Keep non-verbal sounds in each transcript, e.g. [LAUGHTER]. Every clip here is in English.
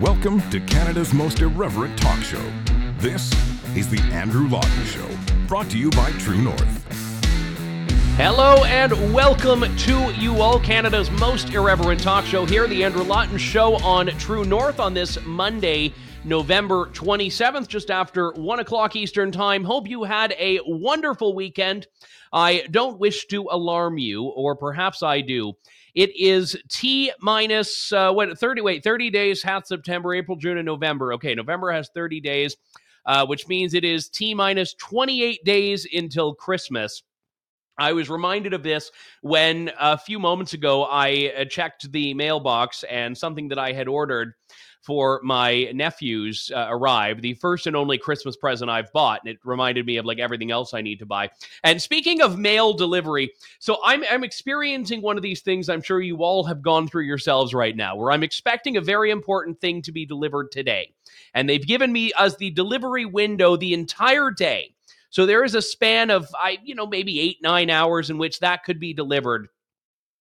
Welcome to Canada's most irreverent talk show. This is The Andrew Lawton Show, brought to you by True North. Hello and welcome to you all, Canada's most irreverent talk show here, The Andrew Lawton Show on True North on this Monday, November 27th, just after 1 o'clock Eastern Time. Hope you had a wonderful weekend. I don't wish to alarm you, or perhaps I do. It is T minus uh, what 30 wait 30 days half September, April, June, and November. Okay, November has 30 days, uh, which means it is T minus 28 days until Christmas. I was reminded of this when a few moments ago I uh, checked the mailbox and something that I had ordered for my nephews uh, arrived. The first and only Christmas present I've bought, and it reminded me of like everything else I need to buy. And speaking of mail delivery, so I'm I'm experiencing one of these things. I'm sure you all have gone through yourselves right now, where I'm expecting a very important thing to be delivered today, and they've given me as the delivery window the entire day. So there is a span of I, you know, maybe eight, nine hours in which that could be delivered.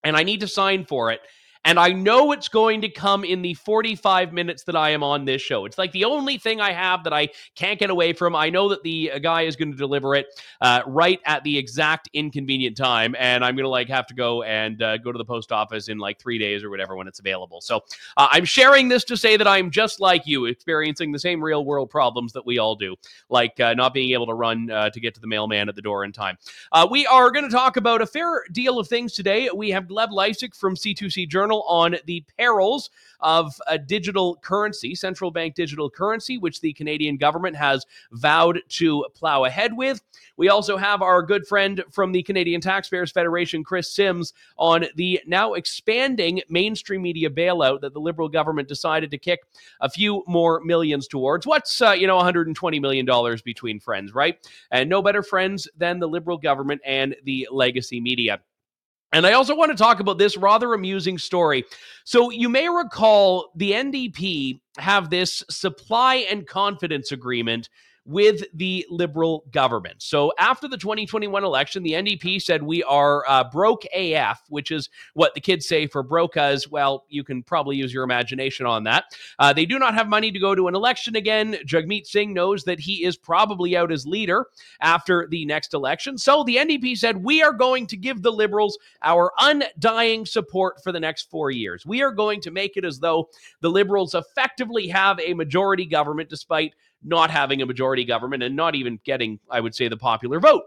And I need to sign for it. And I know it's going to come in the 45 minutes that I am on this show. It's like the only thing I have that I can't get away from. I know that the uh, guy is going to deliver it uh, right at the exact inconvenient time. And I'm going to like have to go and uh, go to the post office in like three days or whatever when it's available. So uh, I'm sharing this to say that I'm just like you, experiencing the same real world problems that we all do, like uh, not being able to run uh, to get to the mailman at the door in time. we are going to talk about a fair deal of things today. We have Gleb Lisikh from C2C Journal on the perils of a digital currency, central bank digital currency, which the Canadian government has vowed to plow ahead with. We also have our good friend from the Canadian Taxpayers Federation, Kris Sims, on the now expanding mainstream media bailout that the Liberal government decided to kick a few more millions towards. What's, uh, you know, $120 million between friends, right? And no better friends than the Liberal government and the legacy media. And I also want to talk about this rather amusing story. So, you may recall the NDP have this supply and confidence agreement with the Liberal government. So after the 2021 election, the NDP said we are uh, broke AF, which is what the kids say for broke as well. You can probably use your imagination on that. Uh, they do not have money to go to an election again. Jagmeet Singh knows that he is probably out as leader after the next election. So the NDP said we are going to give the Liberals our undying support for the next four years. We are going to make it as though the Liberals effectively have a majority government despite not having a majority government and not even getting, I would say, the popular vote.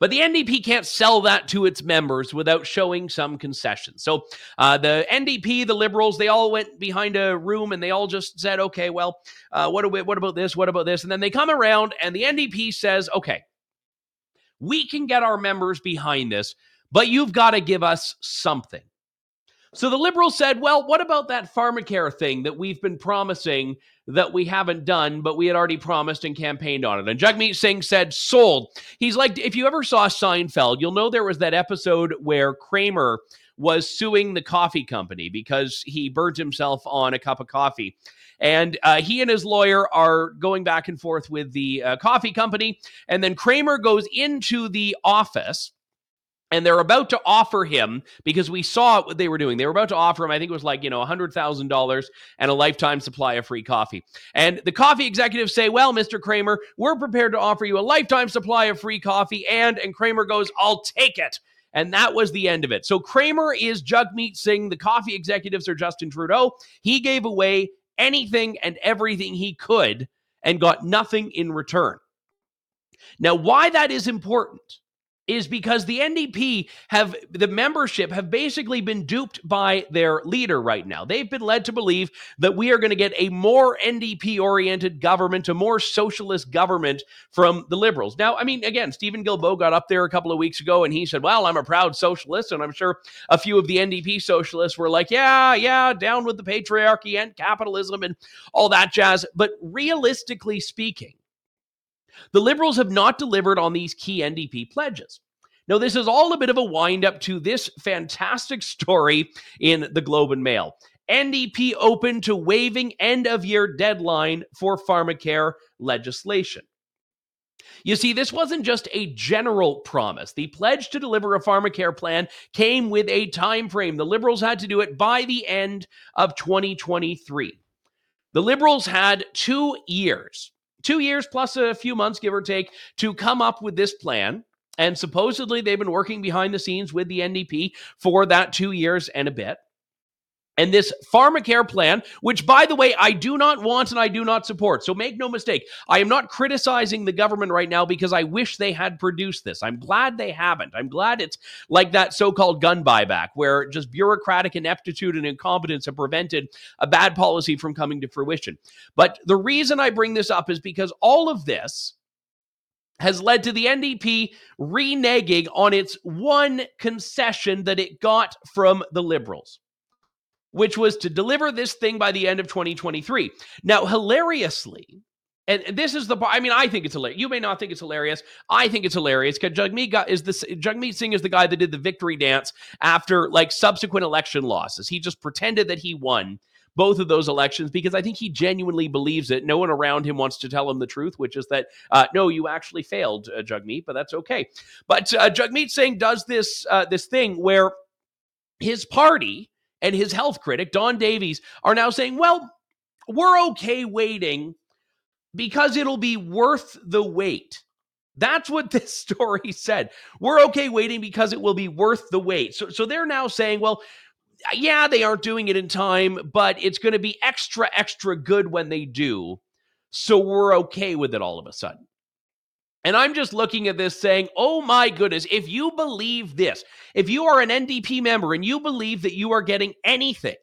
But the NDP can't sell that to its members without showing some concessions. So uh, the NDP, the Liberals, they all went behind a room and they all just said, okay, well, uh, what, we, what about this? What about this? And then they come around and the NDP says, okay, we can get our members behind this, but you've got to give us something. So the Liberals said, well, what about that pharmacare thing that we've been promising that we haven't done, but we had already promised and campaigned on it? And Jagmeet Singh said, sold. He's like, if you ever saw Seinfeld, you'll know there was that episode where Kramer was suing the coffee company because he burnt himself on a cup of coffee. And uh, he and his lawyer are going back and forth with the uh, coffee company. And then Kramer goes into the office and they're about to offer him because we saw what they were doing. They were about to offer him, I think it was like, you know, $100,000 and a lifetime supply of free coffee. And the coffee executives say, well, Mr. Kramer, we're prepared to offer you a lifetime supply of free coffee. And, and Kramer goes, I'll take it. And that was the end of it. So Kramer is Jagmeet Singh. The coffee executives are Justin Trudeau. He gave away anything and everything he could and got nothing in return. Now, why that is important is because the NDP have the membership have basically been duped by their leader right now. They've been led to believe that we are going to get a more NDP oriented government, a more socialist government from the liberals. Now, I mean, again, Stephen Guilbeault got up there a couple of weeks ago and he said, Well, I'm a proud socialist. And I'm sure a few of the NDP socialists were like, Yeah, yeah, down with the patriarchy and capitalism and all that jazz. But realistically speaking, the Liberals have not delivered on these key NDP pledges. Now, this is all a bit of a wind up to this fantastic story in the Globe and Mail. NDP open to waiving end of year deadline for pharmacare legislation. You see, this wasn't just a general promise. The pledge to deliver a pharmacare plan came with a time frame. The Liberals had to do it by the end of 2023. The Liberals had two years, two years plus a few months, give or take, to come up with this plan. And supposedly they've been working behind the scenes with the NDP for that two years and a bit. And this pharmacare plan, which by the way, I do not want and I do not support. So make no mistake, I am not criticizing the government right now because I wish they had produced this. I'm glad they haven't. I'm glad it's like that so called gun buyback, where just bureaucratic ineptitude and incompetence have prevented a bad policy from coming to fruition. But the reason I bring this up is because all of this has led to the NDP reneging on its one concession that it got from the Liberals which was to deliver this thing by the end of 2023. Now, hilariously, and this is the. I mean, I think it's hilarious. You may not think it's hilarious. I think it's hilarious because Jagmeet got, is this Jagmeet Singh is the guy that did the victory dance after like subsequent election losses. He just pretended that he won both of those elections because I think he genuinely believes it. No one around him wants to tell him the truth, which is that uh, no, you actually failed, uh, Jagmeet, but that's okay. But uh, Jagmeet Singh does this uh, this thing where his party and his health critic, Don Davies, are now saying, well, we're okay waiting because it'll be worth the wait. That's what [LAUGHS] this story said. We're okay waiting because it will be worth the wait. So, so they're now saying, well, yeah, they aren't doing it in time, but it's going to be extra, extra good when they do. So we're okay with it all of a sudden. And I'm just looking at this saying, oh my goodness, if you believe this, if you are an NDP member and you believe that you are getting anything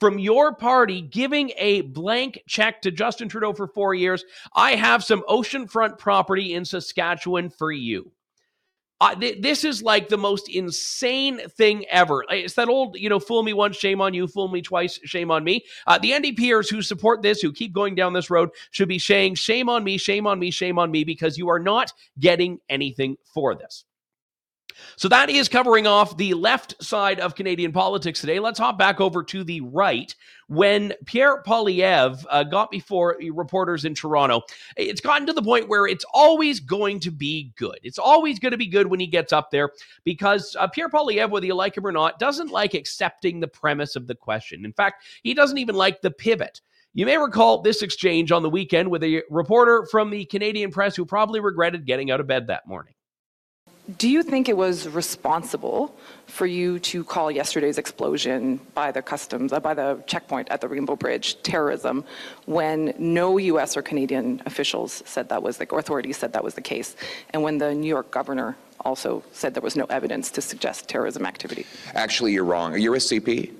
from your party giving a blank check to Justin Trudeau for four years, I have some oceanfront property in Saskatchewan for you. Th- this is like the most insane thing ever. It's that old, you know, fool me once, shame on you, fool me twice, shame on me. Uh, the NDPers who support this, who keep going down this road, should be saying, shame on me, shame on me, shame on me, because you are not getting anything for this. So that is covering off the left side of Canadian politics today. Let's hop back over to the right. When Pierre Poilievre uh, got before reporters in Toronto, it's gotten to the point where it's always going to be good. It's always going to be good when he gets up there because uh, Pierre Poilievre, whether you like him or not, doesn't like accepting the premise of the question. In fact, he doesn't even like the pivot. You may recall this exchange on the weekend with a reporter from the Canadian press who probably regretted getting out of bed that morning do you think it was responsible for you to call yesterday's explosion by the customs, uh, by the checkpoint at the Rainbow Bridge terrorism when no US or Canadian officials said that was the, or authorities said that was the case, and when the New York governor also said there was no evidence to suggest terrorism activity? Actually, you're wrong. You're a CP?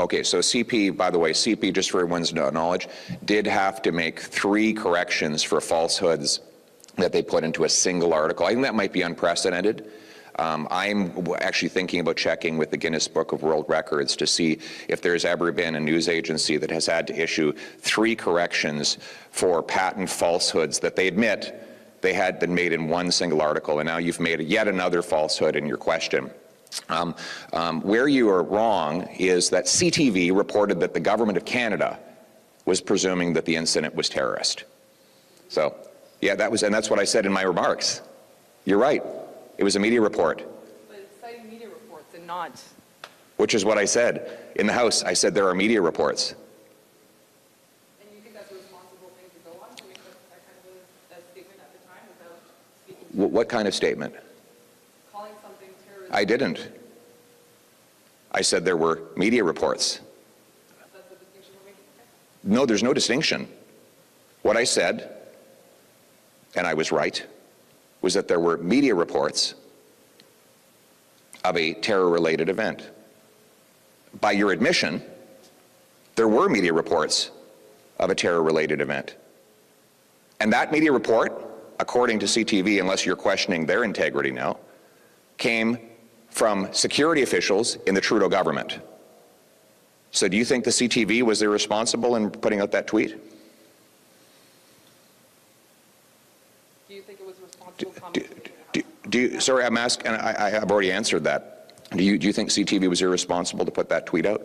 Okay, so CP, by the way, CP, just for everyone's knowledge, did have to make three corrections for falsehoods that they put into a single article. I think that might be unprecedented. Um, I'm actually thinking about checking with the Guinness Book of World Records to see if there's ever been a news agency that has had to issue three corrections for patent falsehoods that they admit they had been made in one single article, and now you've made yet another falsehood in your question. Um, um, where you are wrong is that CTV reported that the government of Canada was presuming that the incident was terrorist. So yeah, that was, and that's what I said in my remarks. You're right. It was a media report. But it's citing media reports and not. Which is what I said. In the House, I said there are media reports. And you think that's a responsible thing to go on, to make that, that kind of a, a statement at the time without speaking to What kind of statement? Calling something terrorist. I didn't. I said there were media reports. That's the distinction we're making. No, there's no distinction. What I said and I was right, was that there were media reports of a terror-related event. By your admission, there were media reports of a terror-related event. And that media report, according to CTV, unless you're questioning their integrity now, came from security officials in the Trudeau government. So do you think the CTV was irresponsible in putting out that tweet? Do, you, sorry, I'm asking, I, I have already answered that. Do you, do you think CTV was irresponsible to put that tweet out?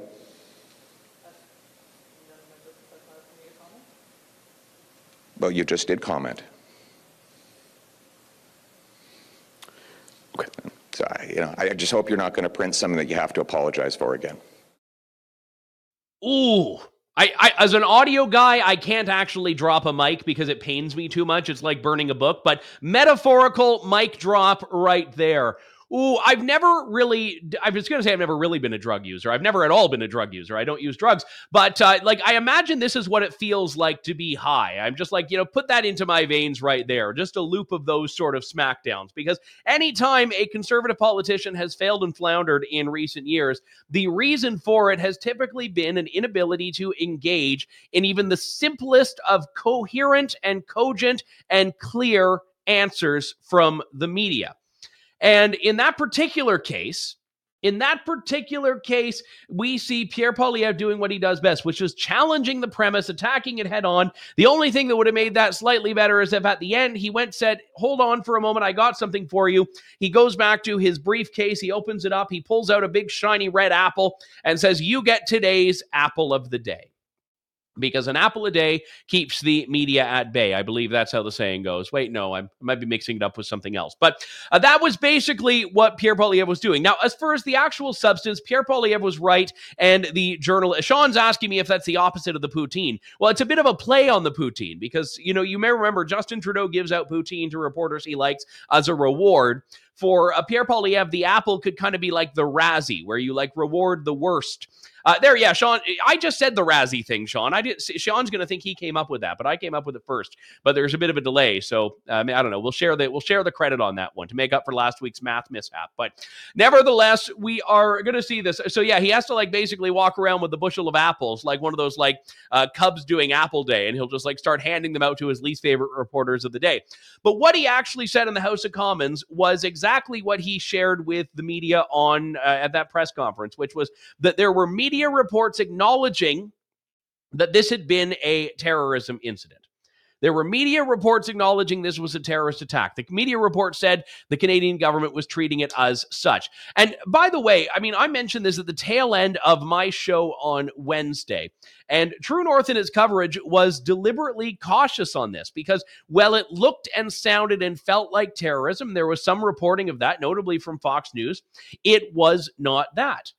Well, you just did comment. Okay. So, I, you know, I just hope you're not going to print something that you have to apologize for again. Ooh, I, I, as an audio guy, I can't actually drop a mic because it pains me too much. It's like burning a book, but metaphorical mic drop right there. Ooh, I've never really, I was going to say I've never really been a drug user. I've never at all been a drug user. I don't use drugs. But uh, like, I imagine this is what it feels like to be high. I'm just like, you know, put that into my veins right there. Just a loop of those sort of smackdowns. Because anytime a conservative politician has failed and floundered in recent years, the reason for it has typically been an inability to engage in even the simplest of coherent and cogent and clear answers from the media. And in that particular case, in that particular case, we see Pierre Poilievre doing what he does best, which is challenging the premise, attacking it head on. The only thing that would have made that slightly better is if at the end he went said, "Hold on for a moment, I got something for you." He goes back to his briefcase, he opens it up, he pulls out a big shiny red apple and says, "You get today's apple of the day." Because an apple a day keeps the media at bay. I believe that's how the saying goes. Wait, no, I might be mixing it up with something else. But uh, that was basically what Pierre Poilievre was doing. Now, as far as the actual substance, Pierre Poilievre was right, and the journalist Sean's asking me if that's the opposite of the poutine. Well, it's a bit of a play on the poutine because you know you may remember Justin Trudeau gives out poutine to reporters he likes as a reward for uh, Pierre Poilievre, the apple could kind of be like the Razzie, where you like reward the worst. Uh, there, yeah, Sean. I just said the Razzie thing, Sean. I did. Sean's going to think he came up with that, but I came up with it first. But there's a bit of a delay, so um, I don't know. We'll share the we'll share the credit on that one to make up for last week's math mishap. But nevertheless, we are going to see this. So yeah, he has to like basically walk around with a bushel of apples, like one of those like uh, Cubs doing Apple Day, and he'll just like start handing them out to his least favorite reporters of the day. But what he actually said in the House of Commons was exactly what he shared with the media on uh, at that press conference, which was that there were media reports acknowledging that this had been a terrorism incident. There were media reports acknowledging this was a terrorist attack. The media report said the Canadian government was treating it as such. And by the way, I mean, I mentioned this at the tail end of my show on Wednesday. And True North in its coverage was deliberately cautious on this because, well, it looked and sounded and felt like terrorism. There was some reporting of that, notably from Fox News. It was not that.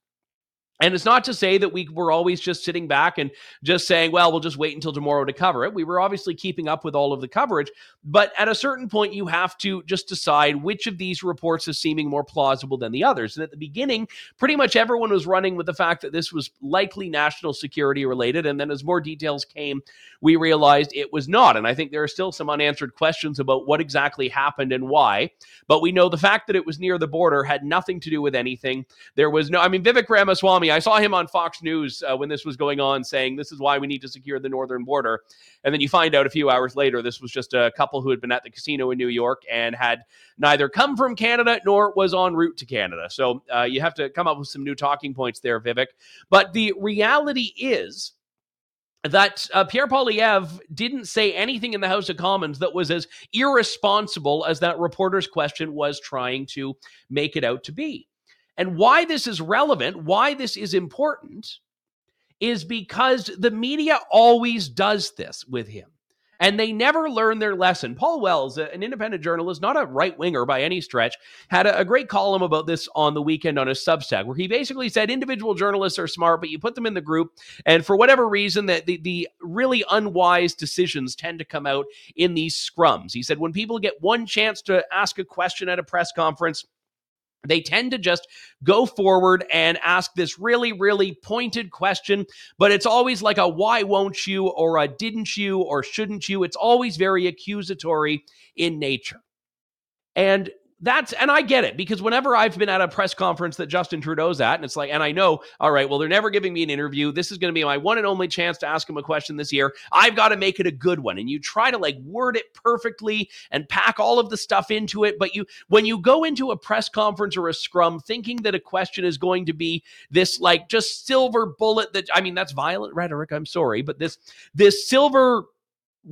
And it's not to say that we were always just sitting back and just saying, well, we'll just wait until tomorrow to cover it. We were obviously keeping up with all of the coverage. But at a certain point, you have to just decide which of these reports is seeming more plausible than the others. And at the beginning, pretty much everyone was running with the fact that this was likely national security related. And then as more details came, we realized it was not. And I think there are still some unanswered questions about what exactly happened and why. But we know the fact that it was near the border had nothing to do with anything. There was no, I mean, Vivek Ramaswamy, I saw him on Fox News uh, when this was going on saying this is why we need to secure the northern border. And then you find out a few hours later, this was just a couple who had been at the casino in New York and had neither come from Canada nor was en route to Canada. So uh, you have to come up with some new talking points there, Vivek. But the reality is, that uh, Pierre Poilievre didn't say anything in the House of Commons that was as irresponsible as that reporter's question was trying to make it out to be. And why this is relevant, why this is important, is because the media always does this with him and they never learn their lesson. Paul Wells, an independent journalist, not a right winger by any stretch, had a, a, great column about this on the weekend on his Substack, where he basically said individual journalists are smart, but you put them in the group, and for whatever reason, that the, the really unwise decisions tend to come out in these scrums. He said when people get one chance to ask a question at a press conference, they tend to just go forward and ask this really, really pointed question, but it's always like a why won't you or a didn't you or shouldn't you. It's always very accusatory in nature. And that's and I get it because whenever I've been at a press conference that Justin Trudeau's at, and it's like, and I know, all right, well, they're never giving me an interview. This is going to be my one and only chance to ask him a question this year. I've got to make it a good one. And you try to like word it perfectly and pack all of the stuff into it. But you, when you go into a press conference or a scrum thinking that a question is going to be this like just silver bullet that, I mean, that's violent rhetoric. I'm sorry, but this, this silver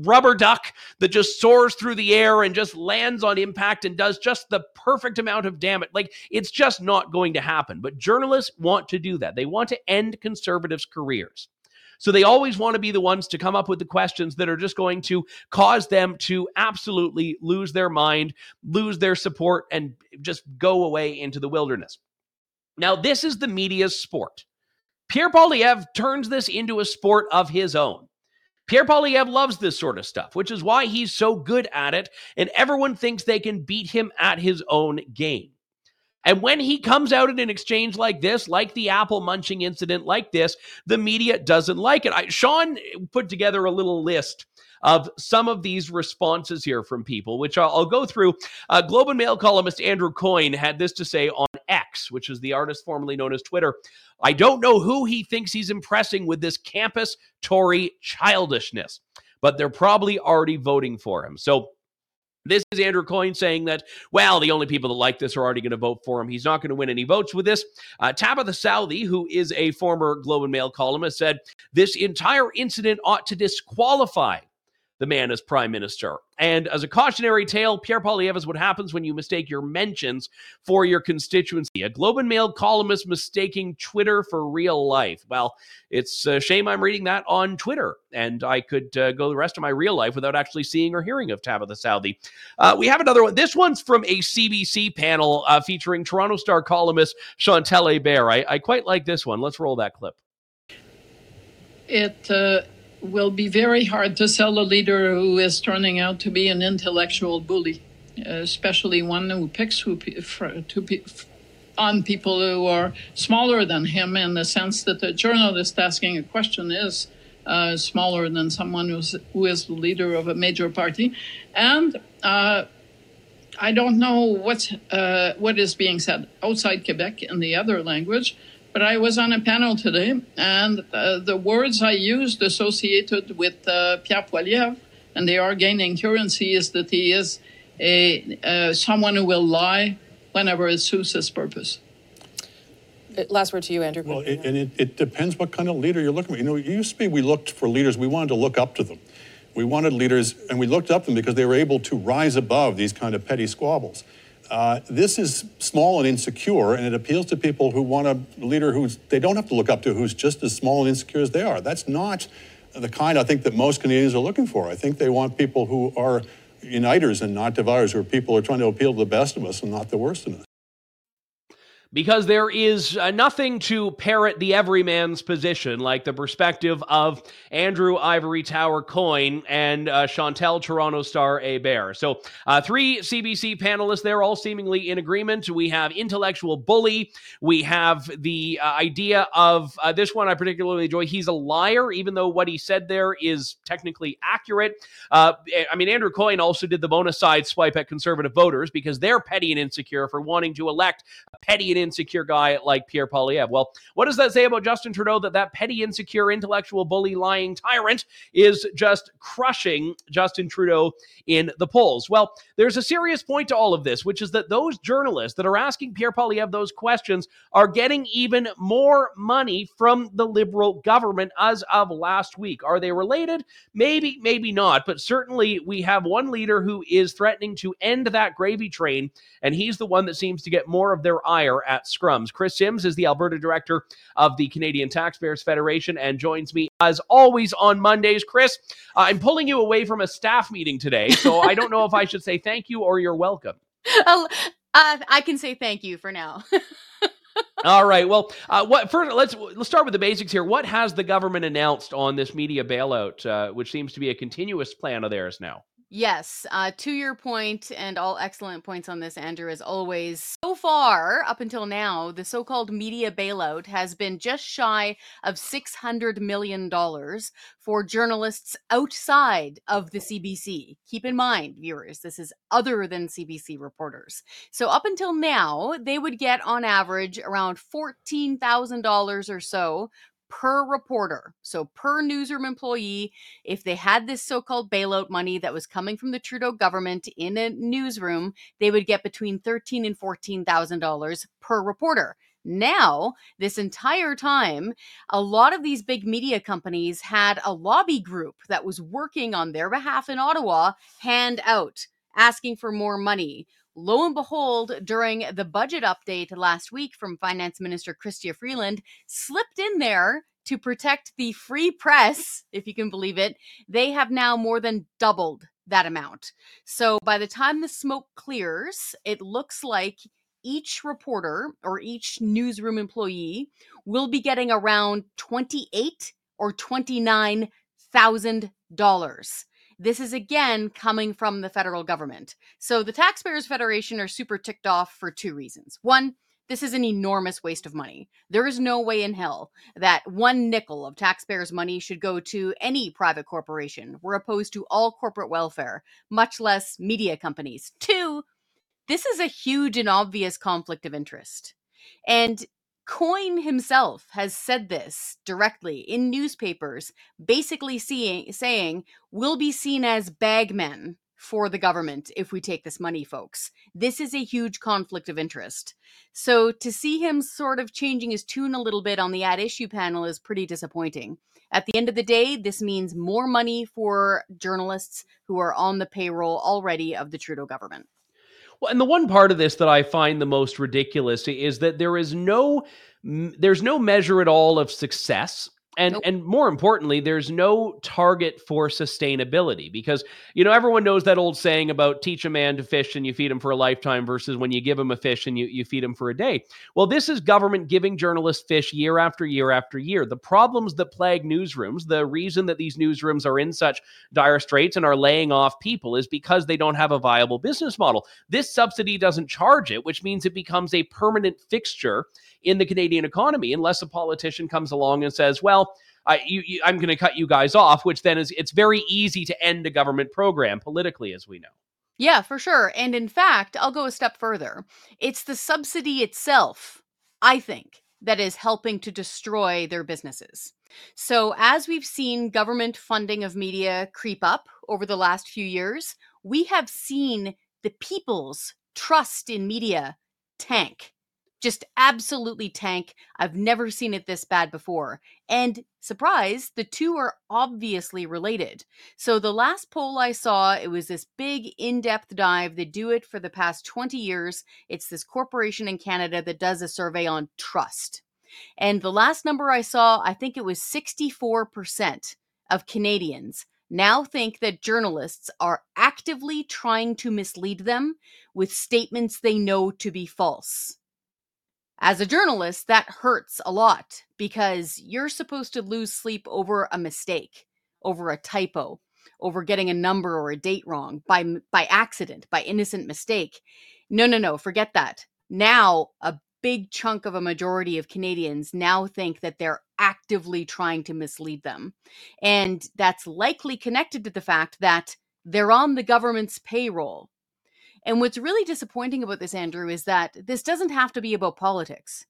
rubber duck that just soars through the air and just lands on impact and does just the perfect amount of damage. Like it's just not going to happen. But journalists want to do that. They want to end conservatives' careers. So they always want to be the ones to come up with the questions that are just going to cause them to absolutely lose their mind, lose their support, and just go away into the wilderness. Now, this is the media's sport. Pierre Poilievre turns this into a sport of his own. Pierre Poilievre loves this sort of stuff, which is why he's so good at it, and everyone thinks they can beat him at his own game. And when he comes out in an exchange like this, like the apple munching incident, like this, the media doesn't like it. I, Sean put together a little list of some of these responses here from people, which I'll, I'll go through. Uh, Globe and Mail columnist Andrew Coyne had this to say on X, which is the artist formerly known as Twitter. I don't know who he thinks he's impressing with this campus Tory childishness, but they're probably already voting for him. So this is Andrew Coyne saying that, well, the only people that like this are already going to vote for him. He's not going to win any votes with this. Uh, Tabitha Southey, who is a former Globe and Mail columnist, said this entire incident ought to disqualify the man as prime minister. And as a cautionary tale, Pierre Poilievre is what happens when you mistake your mentions for your constituency. A Globe and Mail columnist mistaking Twitter for real life. Well, it's a shame I'm reading that on Twitter, and I could uh, go the rest of my real life without actually seeing or hearing of Tabitha Southey. Uh, we have another one. This one's from a CBC panel uh, featuring Toronto Star columnist Chantal Hébert. I, I quite like this one. Let's roll that clip. It uh, will be very hard to sell a leader who is turning out to be an intellectual bully, especially one who picks who on people who are smaller than him in the sense that the journalist asking a question is uh, smaller than someone who's, who is the leader of a major party. And uh, I don't know what's, uh, what is being said outside Quebec in the other language, but I was on a panel today, and uh, the words I used associated with uh, Pierre Poilievre, and they are gaining currency, is that he is a uh, someone who will lie whenever it suits his purpose. Uh, last word to you, Andrew. Well, it, and it, it, depends what kind of leader you're looking for. You know, it used to be we looked for leaders, we wanted to look up to them. We wanted leaders, and we looked up to them because they were able to rise above these kind of petty squabbles. Uh, this is small and insecure, and it appeals to people who want a leader who they don't have to look up to, who's just as small and insecure as they are. That's not the kind I think that most Canadians are looking for. I think they want people who are uniters and not dividers, where people are trying to appeal to the best of us and not the worst in us because there is uh, nothing to parrot the everyman's position like the perspective of Andrew Ivory Tower Coyne and uh, Chantal Toronto Star A Bear. So, uh, three CBC panelists there, all seemingly in agreement. We have intellectual bully. We have the uh, idea of uh, this one I particularly enjoy. He's a liar, even though what he said there is technically accurate. Uh, I mean, Andrew Coyne also did the bonus side swipe at conservative voters because they're petty and insecure for wanting to elect a petty and insecure guy like Pierre Poilievre. Well, what does that say about Justin Trudeau that that petty, insecure, intellectual, bully, lying tyrant is just crushing Justin Trudeau in the polls? Well, there's a serious point to all of this, which is that those journalists that are asking Pierre Poilievre those questions are getting even more money from the Liberal government as of last week. Are they related? Maybe, maybe not. But certainly, we have one leader who is threatening to end that gravy train, and he's the one that seems to get more of their ire at scrums. Kris Sims is the Alberta director of the Canadian Taxpayers Federation and joins me as always on Mondays. Kris, uh, I'm pulling you away from a staff meeting today, so I don't know if I should say thank you or you're welcome. Uh, [LAUGHS] uh, I can say thank you for now. [LAUGHS] All right. Well, uh, what first? Let's let's start with the basics here. What has the government announced on this media bailout, uh, which seems to be a continuous plan of theirs now? Yes, uh, to your point, and all excellent points on this, Andrew, as always. So far, up until now, the so called media bailout has been just shy of $600 million for journalists outside of the CBC. Keep in mind, viewers, this is other than CBC reporters. So, up until now, they would get on average around $14,000 or so per reporter. So per newsroom employee, if they had this so-called bailout money that was coming from the Trudeau government in a newsroom, they would get between thirteen and fourteen thousand dollars per reporter. Now, this entire time, a lot of these big media companies had a lobby group that was working on their behalf in Ottawa, hand out, asking for more money lo and behold, during the budget update last week from Finance Minister Chrystia Freeland, slipped in there to protect the free press, if you can believe it. They have now more than doubled that amount. So by the time the smoke clears, it looks like each reporter or each newsroom employee will be getting around 28 or 29 thousand dollars. This is again coming from the federal government. So the Taxpayers Federation are super ticked off for two reasons. One, this is an enormous waste of money. There is no way in hell that one nickel of taxpayers' money should go to any private corporation. We're opposed to all corporate welfare, much less media companies. Two, this is a huge and obvious conflict of interest. And Coyne himself has said this directly in newspapers, basically seeing, saying, we'll be seen as bagmen for the government if we take this money, folks. This is a huge conflict of interest. So to see him sort of changing his tune a little bit on the At Issue panel is pretty disappointing. At the end of the day, this means more money for journalists who are on the payroll already of the Trudeau government. Well, and the one part of this that I find the most ridiculous is that there is no there's no measure at all of success and nope. and more importantly there's no target for sustainability because you know everyone knows that old saying about teach a man to fish and you feed him for a lifetime versus when you give him a fish and you, you feed him for a day. Well this is government giving journalists fish year after year after year. The problems that plague newsrooms the reason that these newsrooms are in such dire straits and are laying off people is because they don't have a viable business model. This subsidy doesn't charge it which means it becomes a permanent fixture in the Canadian economy unless a politician comes along and says, well, I, you, you, I'm going to cut you guys off, which then is it's very easy to end a government program politically, as we know. Yeah, for sure. And in fact, I'll go a step further. It's the subsidy itself, I think, that is helping to destroy their businesses. So, as we've seen government funding of media creep up over the last few years, we have seen the people's trust in media tank just absolutely tank. I've never seen it this bad before. And surprise, the two are obviously related. So the last poll I saw, it was this big in-depth dive. They do it for the past 20 years. It's this corporation in Canada that does a survey on trust. And the last number I saw, I think it was 64% of Canadians now think that journalists are actively trying to mislead them with statements they know to be false. As a journalist, that hurts a lot because you're supposed to lose sleep over a mistake, over a typo, over getting a number or a date wrong by by accident, by innocent mistake. No, no, no, forget that. Now, a big chunk of a majority of Canadians now think that they're actively trying to mislead them. And that's likely connected to the fact that they're on the government's payroll. And what's really disappointing about this, Andrew, is that this doesn't have to be about politics.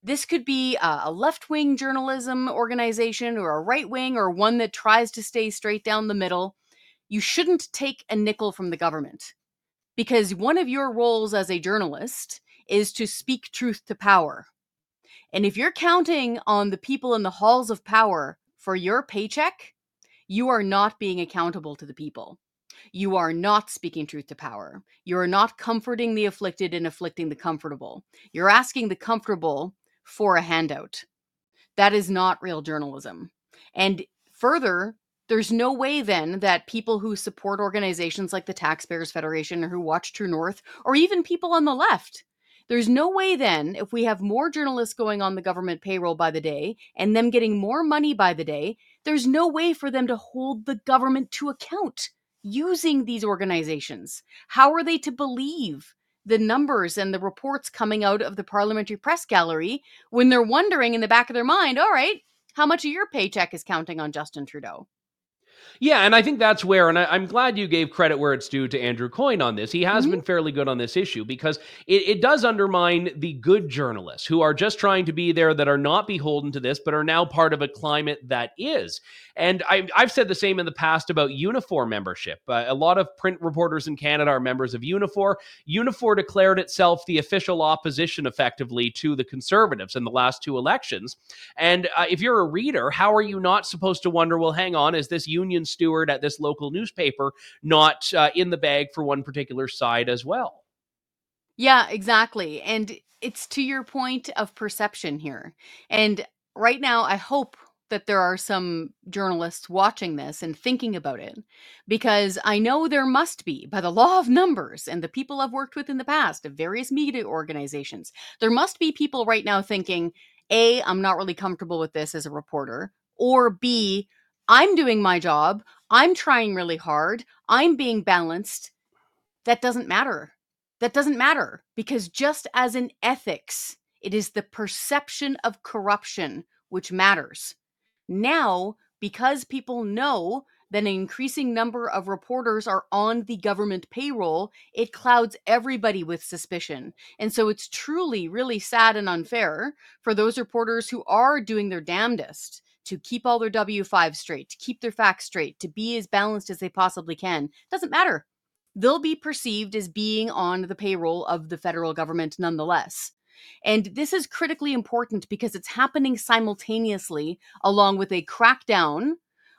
This could be a, left wing journalism organization or a right wing or one that tries to stay straight down the middle. You shouldn't take a nickel from the government because one of your roles as a journalist is to speak truth to power. And if you're counting on the people in the halls of power for your paycheck, you are not being accountable to the people. You are not speaking truth to power. You are not comforting the afflicted and afflicting the comfortable. You're asking the comfortable for a handout. That is not real journalism. And further, there's no way then that people who support organizations like the Taxpayers Federation or who watch True North, or even people on the left, there's no way then, if we have more journalists going on the government payroll by the day and them getting more money by the day, there's no way for them to hold the government to account using these organizations? How are they to believe the numbers and the reports coming out of the parliamentary press gallery when they're wondering in the back of their mind, all right, how much of your paycheck is counting on Justin Trudeau? Yeah, and I think that's where, and I, am glad you gave credit where it's due to Andrew Coyne on this. He has mm-hmm. been fairly good on this issue because it, it, does undermine the good journalists who are just trying to be there, that are not beholden to this, but are now part of a climate that is. And I, have said the same in the past about Unifor membership. Uh, a lot of print reporters in Canada are members of Unifor. Unifor declared itself the official opposition effectively to the Conservatives in the last two elections. And uh, if you're a reader, how are you not supposed to wonder, well, hang on, is this union steward at this local newspaper not uh, in the bag for one particular side as well? Yeah, exactly. And it's to your point of perception here. And right now, I hope that there are some journalists watching this and thinking about it because I know there must be, by the law of numbers and the people I've worked with in the past of various media organizations, there must be people right now thinking, A, I'm not really comfortable with this as a reporter, or B, I'm doing my job, I'm trying really hard, I'm being balanced. That doesn't matter. That doesn't matter because just as in ethics, it is the perception of corruption which matters. Now, because people know that an increasing number of reporters are on the government payroll, it clouds everybody with suspicion. And so it's truly, really sad and unfair for those reporters who are doing their damnedest to keep all their W 5 straight, to keep their facts straight, to be as balanced as they possibly can. Doesn't matter. They'll be perceived as being on the payroll of the federal government nonetheless. And this is critically important because it's happening simultaneously along with a crackdown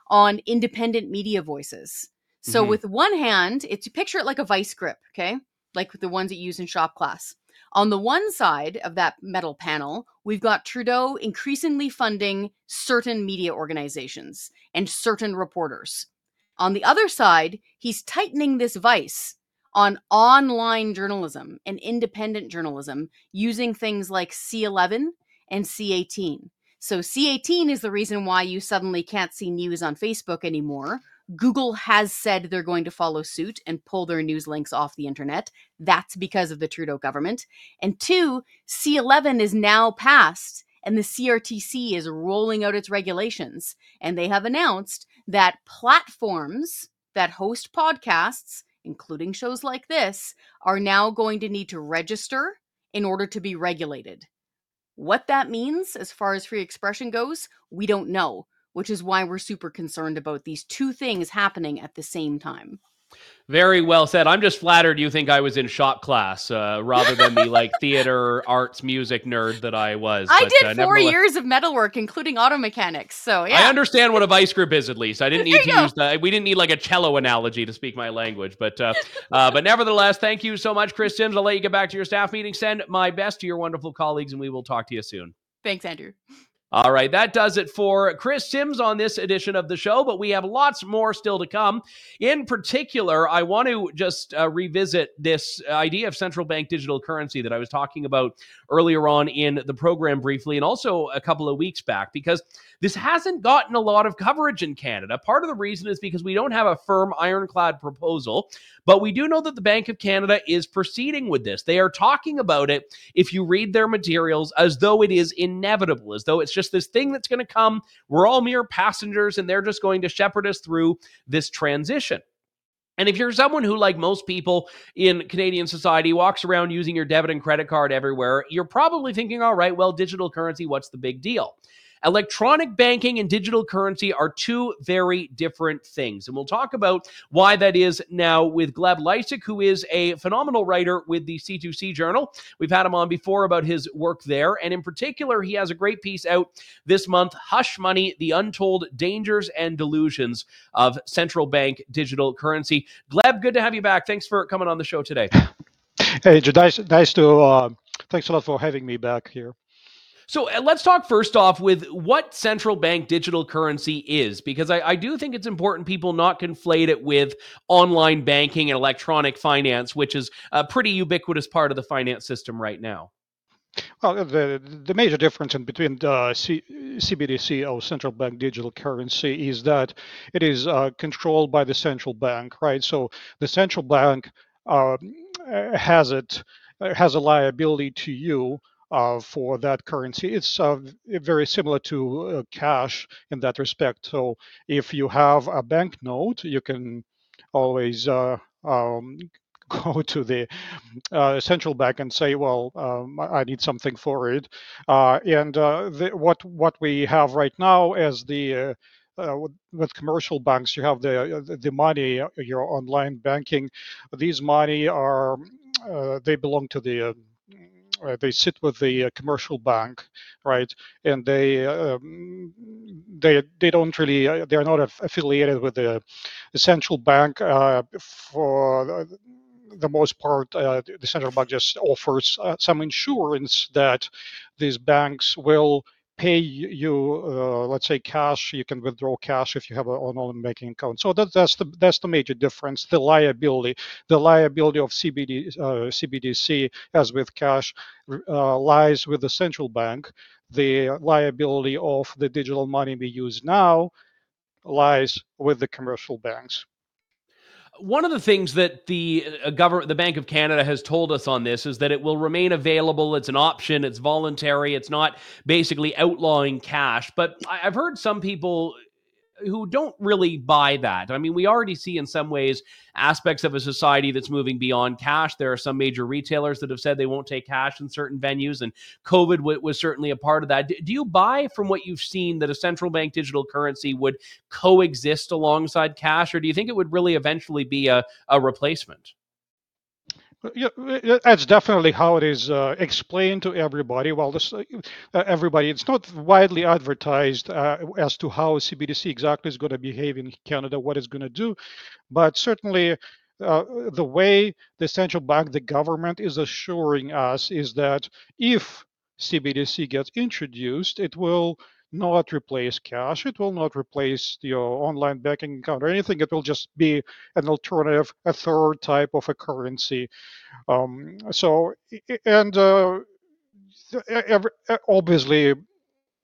on independent media voices. So, Mhm. with one hand, it's to picture it like a vice grip, okay? Like the ones that you use in shop class. On the one side of that metal panel, we've got Trudeau increasingly funding certain media organizations and certain reporters. On the other side, he's tightening this vice on online journalism and independent journalism using things like C11 and C18. So, C18 is the reason why you suddenly can't see news on Facebook anymore. Google has said they're going to follow suit and pull their news links off the internet. That's because of the Trudeau government. And two, C11 is now passed and the CRTC is rolling out its regulations. And they have announced that platforms that host podcasts, including shows like this, are now going to need to register in order to be regulated. What that means as far as free expression goes, we don't know, which is why we're super concerned about these two things happening at the same time. Very well said. I'm just flattered you think I was in shop class uh, rather than the like [LAUGHS] theater, arts, music nerd that I was. I But, did uh, four years of metalwork, including auto mechanics. So yeah, I understand what a vice grip is at least. I didn't [LAUGHS] need to go. use the, we didn't need like a cello analogy to speak my language, but uh, uh, but nevertheless, thank you so much, Kris Sims. I'll let you get back to your staff meeting. Send my best to your wonderful colleagues, and we will talk to you soon. Thanks, Andrew. All right, that does it for Kris Sims on this edition of the show, but we have lots more still to come. In particular, I want to just uh, revisit this idea of central bank digital currency that I was talking about earlier on in the program briefly, and also a couple of weeks back, because this hasn't gotten a lot of coverage in Canada. Part of the reason is because we don't have a firm ironclad proposal, but we do know that the Bank of Canada is proceeding with this. They are talking about it, if you read their materials, as though it is inevitable, as though it's just this thing that's going to come. We're all mere passengers, and they're just going to shepherd us through this transition. And if you're someone who, like most people in Canadian society, walks around using your debit and credit card everywhere, you're probably thinking, all right, well, digital currency, what's the big deal? Electronic banking and digital currency are two very different things. And we'll talk about why that is now with Gleb Lisikh, who is a phenomenal writer with the C2C Journal. We've had him on before about his work there. And in particular, he has a great piece out this month Hush Money The Untold Dangers and Delusions of Central Bank Digital Currency. Gleb, good to have you back. Thanks for coming on the show today. Hey, nice, nice to. Uh, thanks a lot for having me back here. So uh, let's talk first off with what central bank digital currency is, because I, I do think it's important people not conflate it with online banking and electronic finance, which is a pretty ubiquitous part of the finance system right now. Well, the the major difference in between the C, CBDC or central bank digital currency is that it is uh, controlled by the central bank, right? So the central bank uh, has it uh, has a liability to you uh, for that currency. It's uh, very similar to uh, cash in that respect. So if you have a banknote, you can always uh, um, [LAUGHS] go to the uh, central bank and say, "Well, um, I need something for it." Uh, and the, what what we have right now as the uh, with, with commercial banks, you have the the- money, your online banking. These money are uh, they belong to the uh, they sit with the uh, commercial bank, right? And they um, they they don't really uh, they are not aff- affiliated with the, the central bank uh, for the, most part. Uh, the central bank just offers some insurance that these banks will pay you, uh, let's say, cash. You can withdraw cash if you have an online banking account. So that, that's the that's the major difference. The liability, the liability of CBD, uh, CBDC, as with cash, uh, lies with the central bank. The liability of the digital money we use now lies with the commercial banks. One of the things that the uh, government, the Bank of Canada, has told us on this is that it will remain available. It's an option. It's voluntary. It's not basically outlawing cash. But I've heard some people who don't really buy that. I mean, we already see in some ways aspects of a society that's moving beyond cash. There are some major retailers that have said they won't take cash in certain venues, and COVID w- was certainly a part of that. D- do you buy from what you've seen that a central bank digital currency would coexist alongside cash, or do you think it would really eventually be a, a replacement? Yeah, that's definitely how it is uh, explained to everybody. Well, this, uh, everybody, it's not widely advertised uh, as to how CBDC exactly is going to behave in Canada, what it's going to do, but certainly uh, the way the central bank, the government, is assuring us is that if CBDC gets introduced, it will not replace cash. It will not replace your online banking account or anything. It will just be an alternative, a third type of a currency. Um, so, and uh, every, obviously,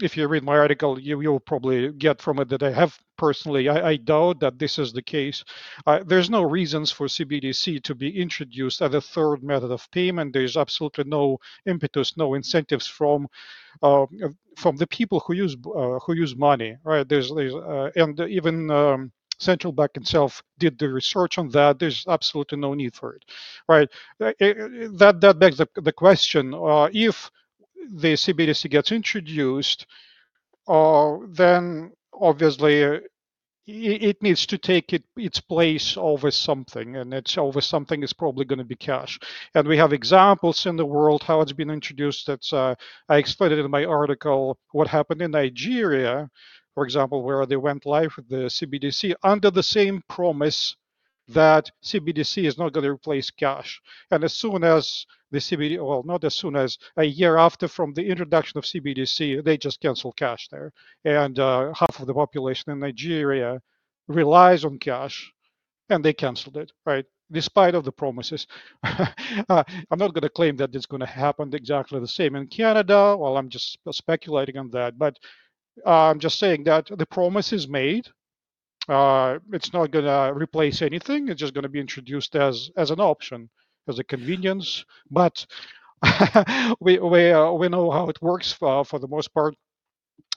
if you read my article, you you'll probably get from it that I have personally. I, I doubt that this is the case. Uh, there's no reasons for CBDC to be introduced as a third method of payment. There's absolutely no impetus, no incentives from uh, from the people who use uh, who use money. Right? There's, there's uh, and even um, central bank itself did the research on that. There's absolutely no need for it, right? Uh, that that begs the, the question: uh, if the CBDC gets introduced, uh, then obviously uh, it needs to take it, its place over something, and it's over something is probably going to be cash. And we have examples in the world how it's been introduced. That's uh, I explained it in my article. What happened in Nigeria, for example, where they went live with the CBDC under the same promise that CBDC is not going to replace cash. And as soon as the CBD, well, not as soon as a year after from the introduction of CBDC, they just cancel cash there. And uh, half of the population in Nigeria relies on cash, and they canceled it, right? Despite of the promises, [LAUGHS] uh, I'm not going to claim that it's going to happen exactly the same in Canada. Well, I'm just speculating on that, but uh, I'm just saying that the promise is made. Uh, it's not going to replace anything. It's just going to be introduced as as an option as a convenience, but [LAUGHS] we we uh, we know how it works for for the most part.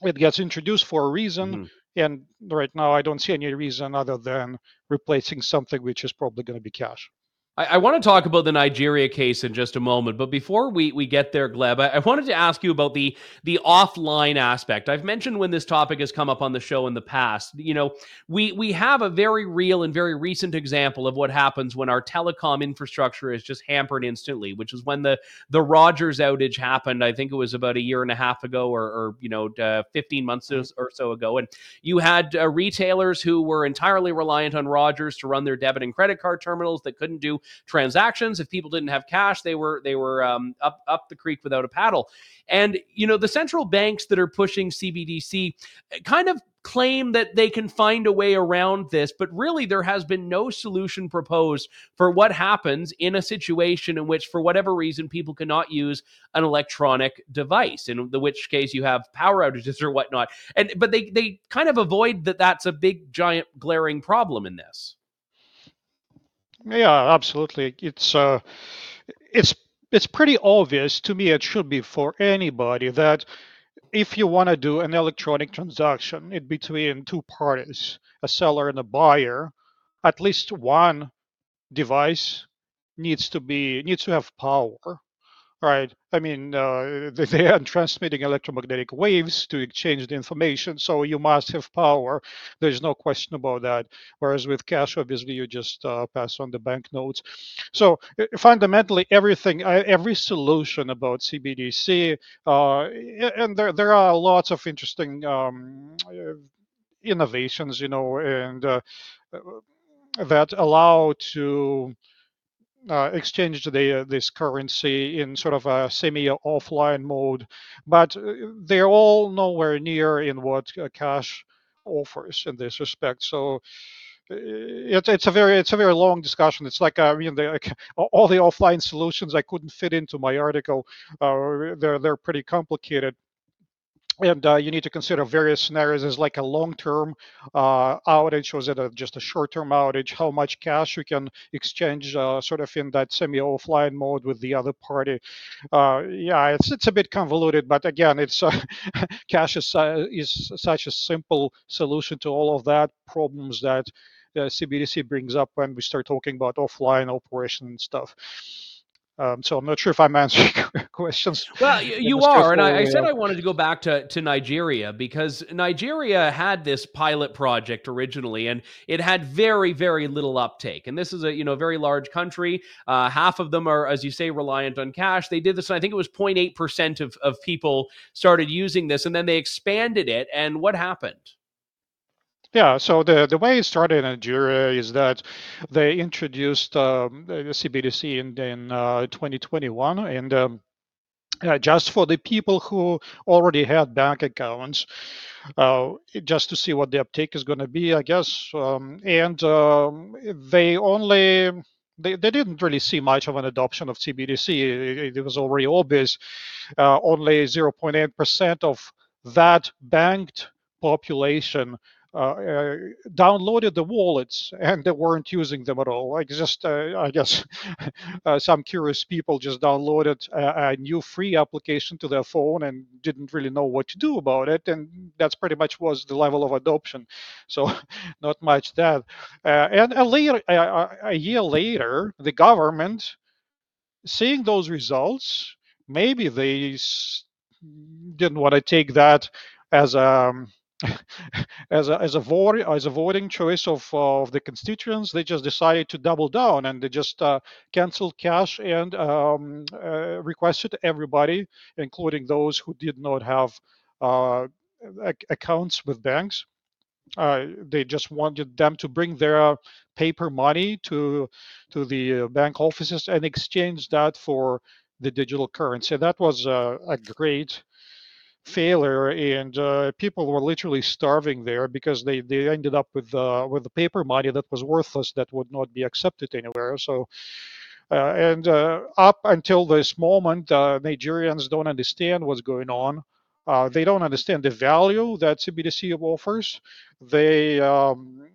It gets introduced for a reason, mm-hmm. and right now I don't see any reason other than replacing something which is probably going to be cash. I, I want to talk about the Nigeria case in just a moment, but before we, we get there, Gleb, I, I wanted to ask you about the the offline aspect. I've mentioned when this topic has come up on the show in the past. You know, we we have a very real and very recent example of what happens when our telecom infrastructure is just hampered instantly, which is when the the Rogers outage happened. I think it was about a year and a half ago, or, or you know, uh, 15 months or so ago, and you had uh, retailers who were entirely reliant on Rogers to run their debit and credit card terminals that couldn't do transactions. If people didn't have cash, they were they were um, up up the creek without a paddle. And you know the central banks that are pushing CBDC eh, kind of claim that they can find a way around this, but really there has been no solution proposed for what happens in a situation in which, for whatever reason, people cannot use an electronic device. In the which case you have power outages or whatnot. And but they they kind of avoid that. That's a big giant glaring problem in this. Yeah, absolutely. It's uh, it's it's pretty obvious to me. It should be for anybody that if you want to do an electronic transaction in between two parties, a seller and a buyer, at least one device needs to be needs to have power Right. I mean, uh, [LAUGHS] they, are transmitting electromagnetic waves to exchange the information, so you must have power. There's no question about that. Whereas with cash, obviously, you just uh, pass on the banknotes. So uh, fundamentally, everything, uh, every solution about CBDC, uh, and there there are lots of interesting um, uh, innovations, you know, and that allow to uh, exchange the, uh, this currency in sort of a semi-offline mode, but uh, they're all nowhere near in what cash offers in this respect. So it's it's a very it's a very long discussion. It's like I mean, the, all the offline solutions I couldn't fit into my article. Uh, they're they're pretty complicated and uh, you need to consider various scenarios as like a long-term uh, outage or is it a, just a short-term outage? How much cash you can exchange uh, sort of in that semi-offline mode with the other party? Uh, yeah it's it's a bit convoluted but again it's uh, [LAUGHS] cash is, uh, is such a simple solution to all of that problems that CBDC brings up when we start talking about offline operation and stuff um, so I'm not sure if I'm answering [LAUGHS] questions. Well, you are, and I, I, said I wanted to go back to, to Nigeria because Nigeria had this pilot project originally, and it had very, very little uptake. And this is a you know very large country. Uh, half of them are, as you say, reliant on cash. They did this, and I think it was 0.8 percent of of people started using this, and then they expanded it. And what happened? Yeah, so the, the way it started in Nigeria is that they introduced um, the CBDC in, in uh, 2021, and um, uh, just for the people who already had bank accounts, uh, just to see what the uptake is going to be, I guess. Um, and um, they only they, they didn't really see much of an adoption of CBDC. It, it was already obvious. Uh, only 0.8% of that banked population downloaded the wallets and they weren't using them at all. Like just, uh, I guess, [LAUGHS] some curious people just downloaded a, a, new free application to their phone and didn't really know what to do about it, and that's pretty much was the level of adoption. So, [LAUGHS] not much that. and a later, a year later, the government, seeing those results, maybe they didn't want to take that as a um, as a as a vote as a voting choice of of the constituents, they just decided to double down and they just uh, canceled cash and um, uh, requested everybody, including those who did not have uh, accounts with banks. Uh, they just wanted them to bring their paper money to to the bank offices and exchange that for the digital currency. That was a great failure and uh, people were literally starving there because they, they ended up with uh, with the paper money that was worthless that would not be accepted anywhere. So uh, and uh, up until this moment uh, nigerians don't understand what's going on. Uh, they don't understand the value that cbdc offers. They um,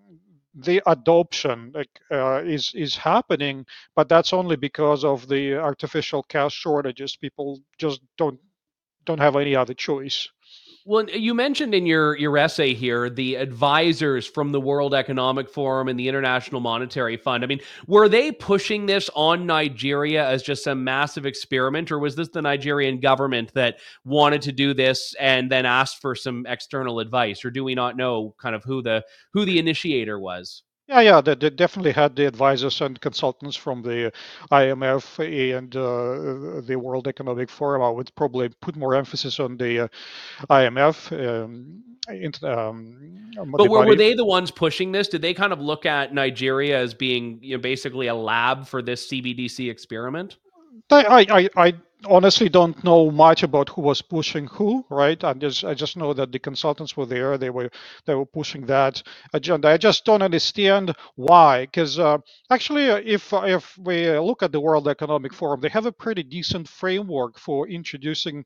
the adoption is is happening, but that's only because of the artificial cash shortages. People just don't don't have any other choice. Well, you mentioned in your your essay here the advisors from the World Economic Forum and the International Monetary Fund. I mean, were they pushing this on Nigeria as just a massive experiment, or was this the Nigerian government that wanted to do this and then asked for some external advice, or do we not know kind of who the who the initiator was? Yeah, yeah, they, they, definitely had the advisors and consultants from the IMF and uh, the World Economic Forum. I would probably put more emphasis on the uh, IMF. Um, um, but were, were they the ones pushing this? Did they kind of look at Nigeria as being you know, basically a lab for this CBDC experiment? I, I, I honestly don't know much about who was pushing who, right? I just I just know that the consultants were there. They were they were pushing that agenda. I just don't understand why. Because uh, actually, uh, if if we look at the World Economic Forum, they have a pretty decent framework for introducing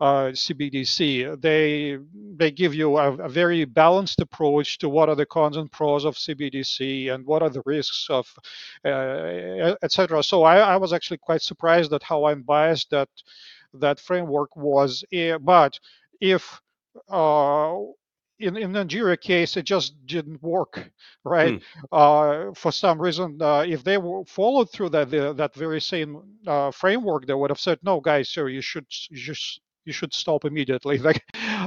uh, CBDC. They they give you a, a, very balanced approach to what are the cons and pros of CBDC and what are the risks of, uh, etc. So I, I, was actually quite surprised at how unbiased that that framework was. Eh, but if uh, in, in Nigeria case, it just didn't work, right? Mm. Uh, for some reason, uh, if they followed through that the, that very same uh, framework, they would have said, "No, guys, sir, you should just you should stop immediately. [LAUGHS] Like,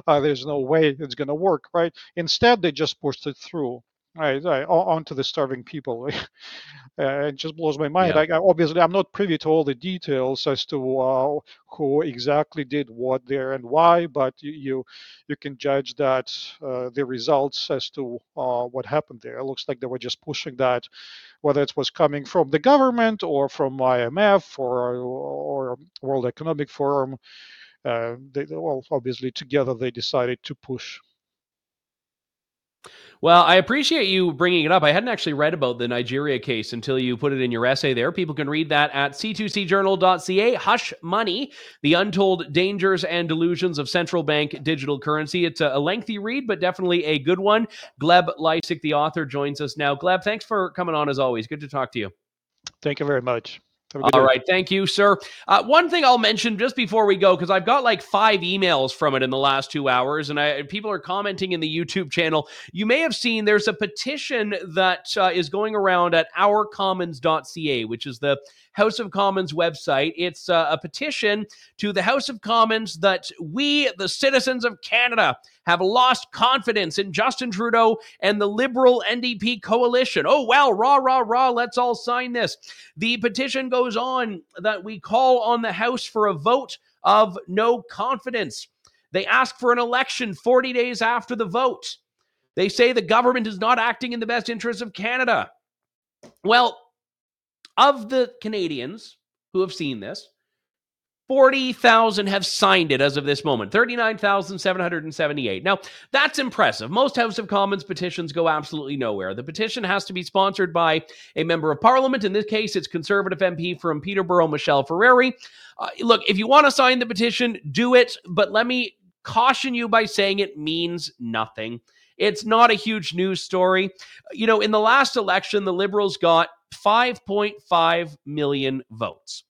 uh, there's no way it's going to work, right? Instead, they just pushed it through. Right, right onto the starving people. [LAUGHS] uh, it just blows my mind. Yeah. I, I, obviously, I'm not privy to all the details as to uh, who exactly did what there and why, but you you, you can judge that uh, the results as to uh, what happened there. It looks like they were just pushing that, whether it was coming from the government or from IMF or or World Economic Forum. Uh, they, well, obviously, together they decided to push well, I appreciate you bringing it up. I hadn't actually read about the Nigeria case until you put it in your essay there. People can read that at c2cjournal.ca. Hush Money, the untold dangers and delusions of central bank digital currency. It's a lengthy read, but definitely a good one. Gleb Lisikh, the author, joins us now. Gleb, thanks for coming on as always. Good to talk to you. Thank you very much. All right, thank you, sir. Uh, one thing I'll mention just before we go, because I've got like five emails from it in the last two hours, and I, people are commenting in the YouTube channel. You may have seen there's a petition that uh, is going around at ourcommons.ca, which is the House of Commons website. It's uh, a petition to the House of Commons that we, the citizens of Canada, have lost confidence in Justin Trudeau and the Liberal NDP coalition. Oh, well, rah, rah, rah, let's all sign this. The petition goes on that we call on the House for a vote of no confidence. They ask for an election 40 days after the vote. They say the government is not acting in the best interest of Canada. Well, of the Canadians who have seen this, 40,000 have signed it as of this moment, 39,778. Now, that's impressive. Most House of Commons petitions go absolutely nowhere. The petition has to be sponsored by a member of parliament. In this case, it's Conservative MP from Peterborough, Michelle Ferreri. Uh, look, if you want to sign the petition, do it, but let me caution you by saying it means nothing. It's not a huge news story. You know, in the last election, the Liberals got 5.5 million votes.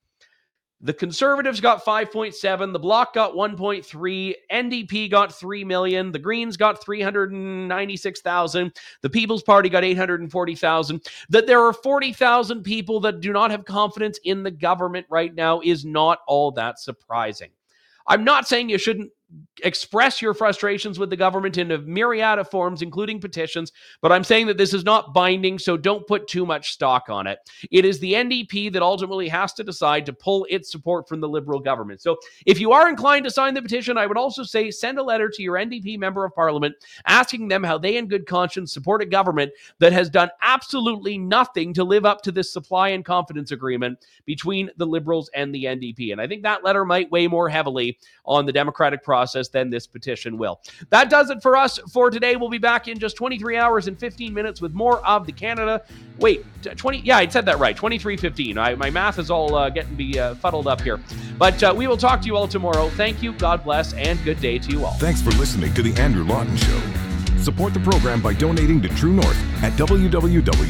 The Conservatives got 5.7, the Bloc got 1.3, NDP got 3 million, the Greens got 396,000, the People's Party got 840,000. That there are 40,000 people that do not have confidence in the government right now is not all that surprising. I'm not saying you shouldn't express your frustrations with the government in a myriad of forms, including petitions. But I'm saying that this is not binding, so don't put too much stock on it. It is the NDP that ultimately has to decide to pull its support from the Liberal government. So if you are inclined to sign the petition, I would also say send a letter to your NDP member of parliament asking them how they, in good conscience, support a government that has done absolutely nothing to live up to this supply and confidence agreement between the Liberals and the NDP. And I think that letter might weigh more heavily on the Democratic process than this petition will. That does it for us for today. We'll be back in just 23 hours and 15 minutes with more of the Canada. Wait, 20? Yeah, I said that right. 23:15. I, my math is all uh, getting be uh, fuddled up here. But uh, we will talk to you all tomorrow. Thank you. God bless, and good day to you all. Thanks for listening to the Andrew Lawton Show. Support the program by donating to True North at www.tnc.news.